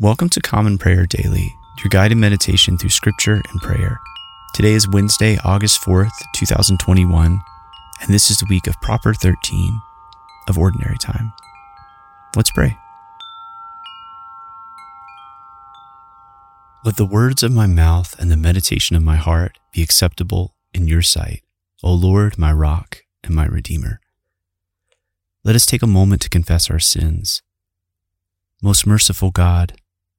Welcome to Common Prayer Daily, your guided meditation through scripture and prayer. Today is Wednesday, August 4th, 2021, and this is the week of Proper 13 of Ordinary Time. Let's pray. Let the words of my mouth and the meditation of my heart be acceptable in your sight, O Lord, my rock and my redeemer. Let us take a moment to confess our sins. Most merciful God,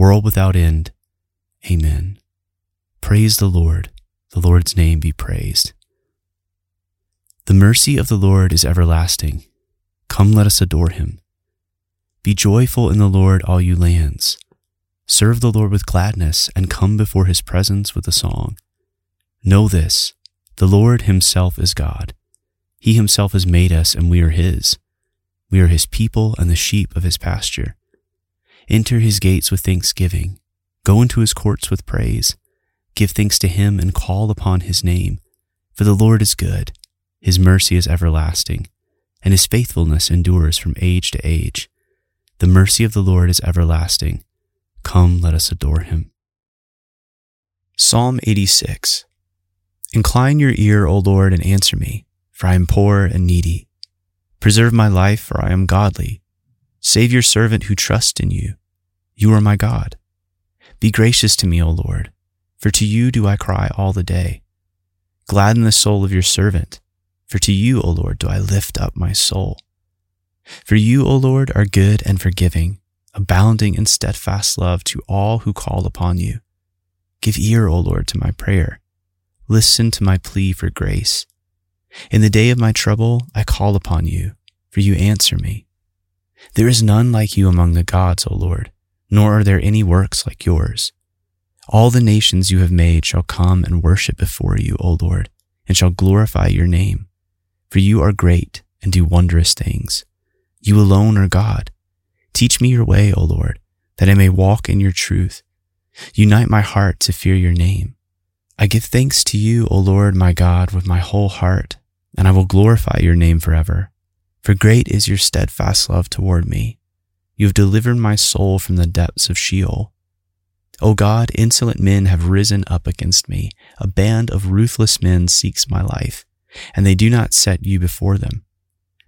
world without end. Amen. Praise the Lord. The Lord's name be praised. The mercy of the Lord is everlasting. Come, let us adore him. Be joyful in the Lord, all you lands. Serve the Lord with gladness and come before his presence with a song. Know this the Lord himself is God. He himself has made us, and we are his. We are his people and the sheep of his pasture. Enter his gates with thanksgiving. Go into his courts with praise. Give thanks to him and call upon his name. For the Lord is good. His mercy is everlasting, and his faithfulness endures from age to age. The mercy of the Lord is everlasting. Come, let us adore him. Psalm 86 Incline your ear, O Lord, and answer me, for I am poor and needy. Preserve my life, for I am godly. Save your servant who trusts in you. You are my God. Be gracious to me, O Lord, for to you do I cry all the day. Gladden the soul of your servant, for to you, O Lord, do I lift up my soul. For you, O Lord, are good and forgiving, abounding in steadfast love to all who call upon you. Give ear, O Lord, to my prayer. Listen to my plea for grace. In the day of my trouble, I call upon you, for you answer me. There is none like you among the gods, O Lord nor are there any works like yours. All the nations you have made shall come and worship before you, O Lord, and shall glorify your name. For you are great and do wondrous things. You alone are God. Teach me your way, O Lord, that I may walk in your truth. Unite my heart to fear your name. I give thanks to you, O Lord my God, with my whole heart, and I will glorify your name forever. For great is your steadfast love toward me. You have delivered my soul from the depths of Sheol. O God, insolent men have risen up against me. A band of ruthless men seeks my life, and they do not set you before them.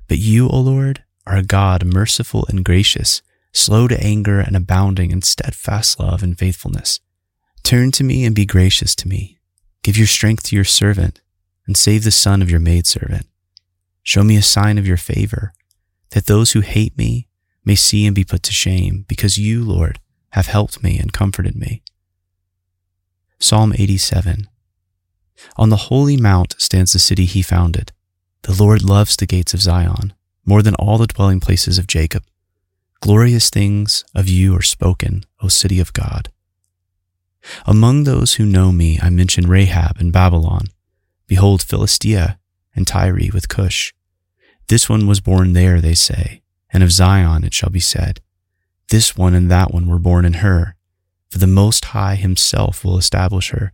But you, O Lord, are a God merciful and gracious, slow to anger and abounding in steadfast love and faithfulness. Turn to me and be gracious to me. Give your strength to your servant, and save the son of your maidservant. Show me a sign of your favor, that those who hate me may see and be put to shame, because you, Lord, have helped me and comforted me. Psalm 87 On the holy mount stands the city he founded. The Lord loves the gates of Zion more than all the dwelling places of Jacob. Glorious things of you are spoken, O city of God. Among those who know me, I mention Rahab and Babylon. Behold, Philistia and Tyre with Cush. This one was born there, they say and of Zion it shall be said, This one and that one were born in her, for the Most High himself will establish her.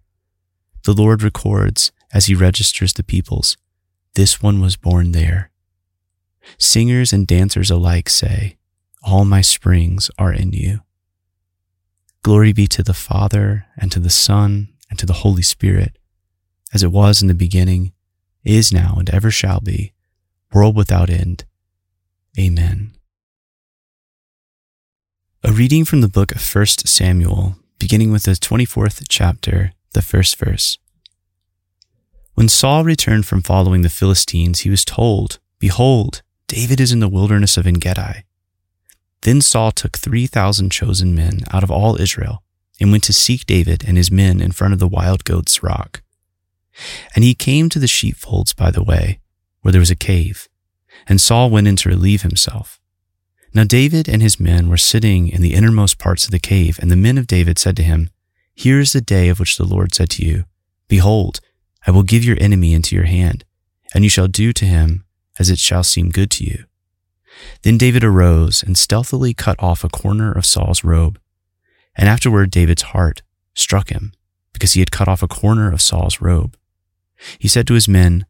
The Lord records as he registers the peoples, This one was born there. Singers and dancers alike say, All my springs are in you. Glory be to the Father, and to the Son, and to the Holy Spirit, as it was in the beginning, is now, and ever shall be, world without end. Amen. A reading from the book of 1 Samuel, beginning with the 24th chapter, the first verse. When Saul returned from following the Philistines, he was told, Behold, David is in the wilderness of Engedi. Then Saul took 3,000 chosen men out of all Israel and went to seek David and his men in front of the wild goats rock. And he came to the sheepfolds by the way, where there was a cave, and Saul went in to relieve himself. Now David and his men were sitting in the innermost parts of the cave, and the men of David said to him, Here is the day of which the Lord said to you, Behold, I will give your enemy into your hand, and you shall do to him as it shall seem good to you. Then David arose and stealthily cut off a corner of Saul's robe. And afterward David's heart struck him, because he had cut off a corner of Saul's robe. He said to his men,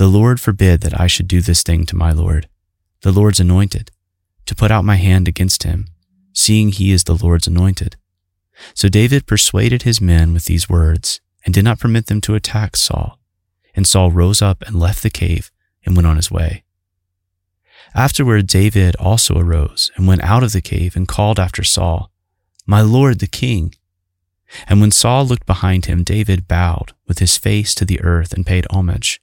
The Lord forbid that I should do this thing to my Lord, the Lord's anointed to put out my hand against him, seeing he is the Lord's anointed. So David persuaded his men with these words, and did not permit them to attack Saul. And Saul rose up and left the cave and went on his way. Afterward, David also arose and went out of the cave and called after Saul, My Lord the king. And when Saul looked behind him, David bowed with his face to the earth and paid homage.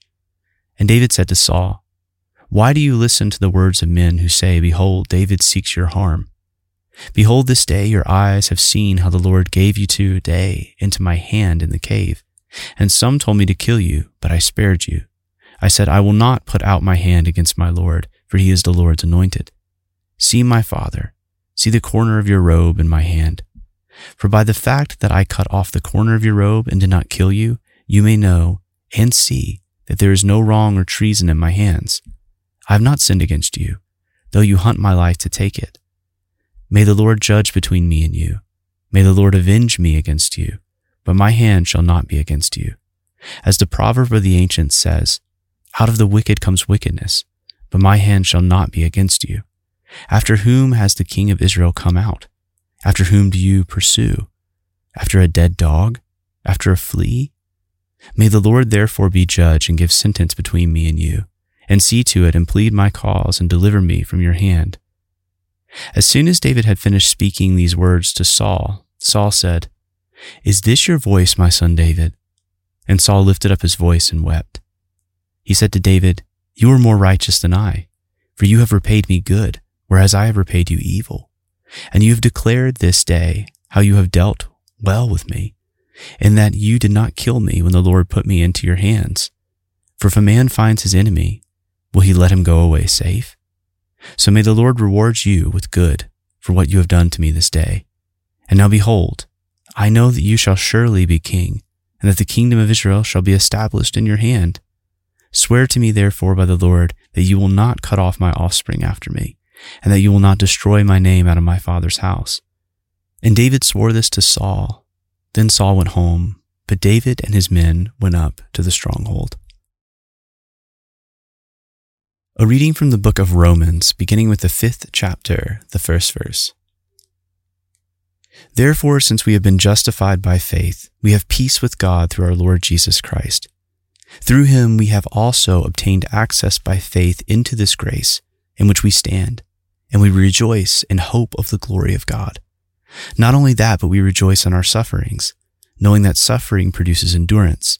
And David said to Saul, why do you listen to the words of men who say, Behold, David seeks your harm? Behold, this day your eyes have seen how the Lord gave you today into my hand in the cave. And some told me to kill you, but I spared you. I said, I will not put out my hand against my Lord, for he is the Lord's anointed. See, my father, see the corner of your robe in my hand. For by the fact that I cut off the corner of your robe and did not kill you, you may know and see that there is no wrong or treason in my hands. I have not sinned against you, though you hunt my life to take it. May the Lord judge between me and you. May the Lord avenge me against you, but my hand shall not be against you. As the proverb of the ancients says, Out of the wicked comes wickedness, but my hand shall not be against you. After whom has the king of Israel come out? After whom do you pursue? After a dead dog? After a flea? May the Lord therefore be judge and give sentence between me and you and see to it and plead my cause and deliver me from your hand. As soon as David had finished speaking these words to Saul, Saul said, Is this your voice, my son David? And Saul lifted up his voice and wept. He said to David, You are more righteous than I, for you have repaid me good, whereas I have repaid you evil. And you have declared this day how you have dealt well with me, in that you did not kill me when the Lord put me into your hands. For if a man finds his enemy, Will he let him go away safe? So may the Lord reward you with good for what you have done to me this day. And now behold, I know that you shall surely be king, and that the kingdom of Israel shall be established in your hand. Swear to me therefore by the Lord that you will not cut off my offspring after me, and that you will not destroy my name out of my father's house. And David swore this to Saul. Then Saul went home, but David and his men went up to the stronghold. A reading from the book of Romans, beginning with the fifth chapter, the first verse. Therefore, since we have been justified by faith, we have peace with God through our Lord Jesus Christ. Through him we have also obtained access by faith into this grace in which we stand, and we rejoice in hope of the glory of God. Not only that, but we rejoice in our sufferings, knowing that suffering produces endurance,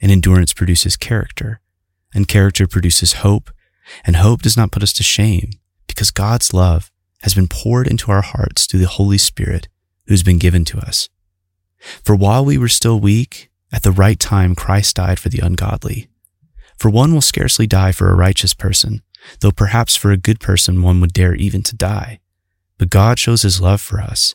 and endurance produces character, and character produces hope, and hope does not put us to shame because God's love has been poured into our hearts through the Holy Spirit who has been given to us. For while we were still weak, at the right time Christ died for the ungodly. For one will scarcely die for a righteous person, though perhaps for a good person one would dare even to die. But God shows his love for us,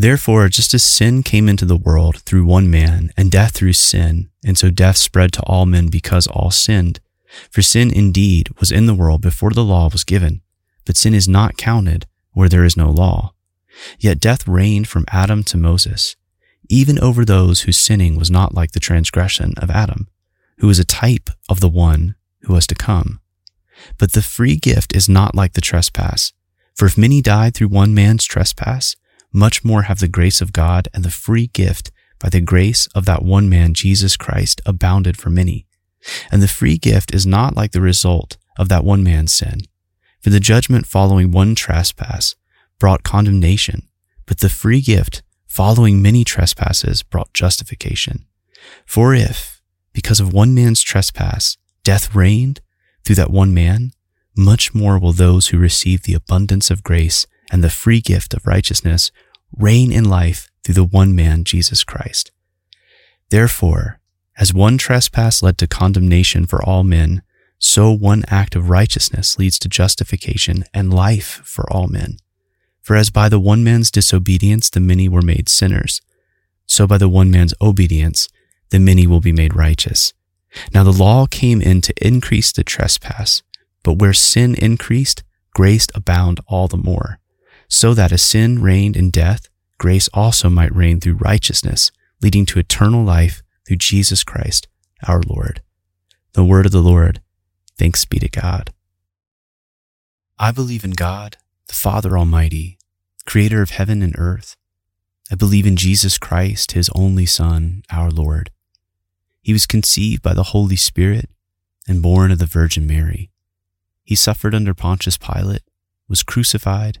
Therefore, just as sin came into the world through one man, and death through sin, and so death spread to all men because all sinned, for sin indeed was in the world before the law was given, but sin is not counted where there is no law. Yet death reigned from Adam to Moses, even over those whose sinning was not like the transgression of Adam, who is a type of the one who was to come. But the free gift is not like the trespass. For if many died through one man's trespass, much more have the grace of God and the free gift by the grace of that one man, Jesus Christ, abounded for many. And the free gift is not like the result of that one man's sin. For the judgment following one trespass brought condemnation, but the free gift following many trespasses brought justification. For if, because of one man's trespass, death reigned through that one man, much more will those who receive the abundance of grace and the free gift of righteousness reign in life through the one man, Jesus Christ. Therefore, as one trespass led to condemnation for all men, so one act of righteousness leads to justification and life for all men. For as by the one man's disobedience the many were made sinners, so by the one man's obedience the many will be made righteous. Now the law came in to increase the trespass, but where sin increased, grace abound all the more, so that as sin reigned in death, grace also might reign through righteousness, leading to eternal life through Jesus Christ, our Lord. The word of the Lord. Thanks be to God. I believe in God, the Father Almighty, creator of heaven and earth. I believe in Jesus Christ, his only Son, our Lord. He was conceived by the Holy Spirit and born of the Virgin Mary. He suffered under Pontius Pilate, was crucified,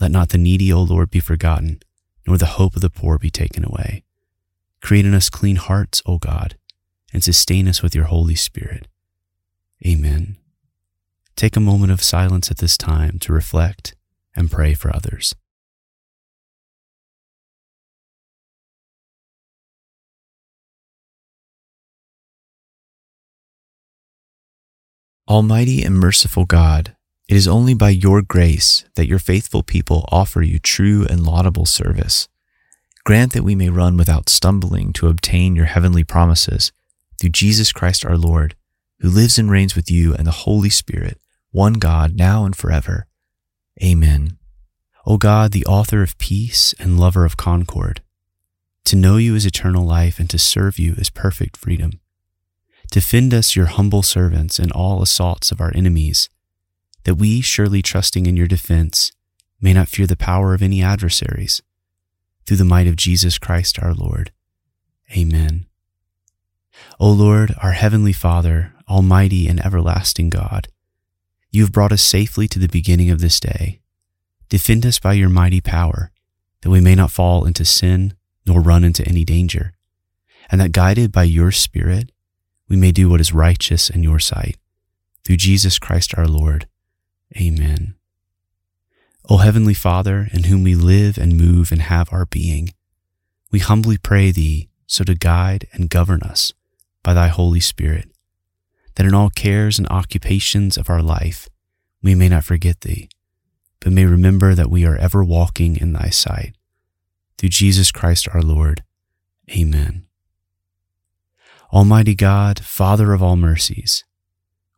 Let not the needy, O Lord, be forgotten, nor the hope of the poor be taken away. Create in us clean hearts, O God, and sustain us with your Holy Spirit. Amen. Take a moment of silence at this time to reflect and pray for others. Almighty and merciful God, it is only by your grace that your faithful people offer you true and laudable service. Grant that we may run without stumbling to obtain your heavenly promises through Jesus Christ our Lord, who lives and reigns with you and the Holy Spirit, one God, now and forever. Amen. O God, the author of peace and lover of concord, to know you is eternal life and to serve you is perfect freedom. Defend us, your humble servants, in all assaults of our enemies, that we, surely trusting in your defense, may not fear the power of any adversaries. Through the might of Jesus Christ our Lord. Amen. O Lord, our heavenly Father, almighty and everlasting God, you have brought us safely to the beginning of this day. Defend us by your mighty power, that we may not fall into sin nor run into any danger, and that guided by your Spirit, we may do what is righteous in your sight. Through Jesus Christ our Lord. Amen. O Heavenly Father, in whom we live and move and have our being, we humbly pray Thee so to guide and govern us by Thy Holy Spirit, that in all cares and occupations of our life we may not forget Thee, but may remember that we are ever walking in Thy sight. Through Jesus Christ our Lord. Amen. Almighty God, Father of all mercies,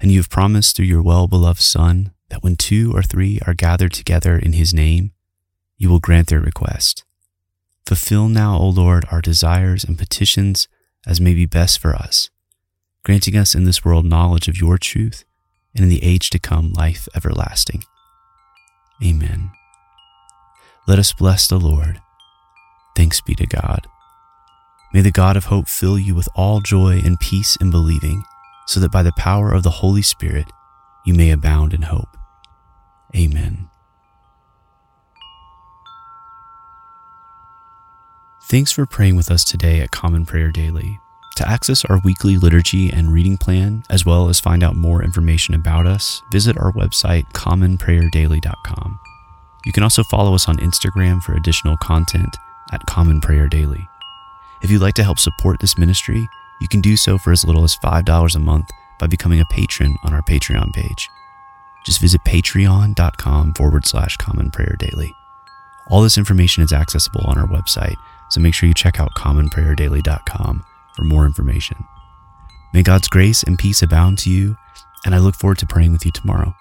And you have promised through your well beloved Son that when two or three are gathered together in his name, you will grant their request. Fulfill now, O Lord, our desires and petitions as may be best for us, granting us in this world knowledge of your truth and in the age to come life everlasting. Amen. Let us bless the Lord. Thanks be to God. May the God of hope fill you with all joy and peace in believing, so that by the power of the Holy Spirit you may abound in hope. Amen. Thanks for praying with us today at Common Prayer Daily. To access our weekly liturgy and reading plan, as well as find out more information about us, visit our website, commonprayerdaily.com. You can also follow us on Instagram for additional content at Common Prayer Daily. If you'd like to help support this ministry, you can do so for as little as $5 a month by becoming a patron on our Patreon page. Just visit patreon.com forward slash common prayer daily. All this information is accessible on our website, so make sure you check out commonprayerdaily.com for more information. May God's grace and peace abound to you, and I look forward to praying with you tomorrow.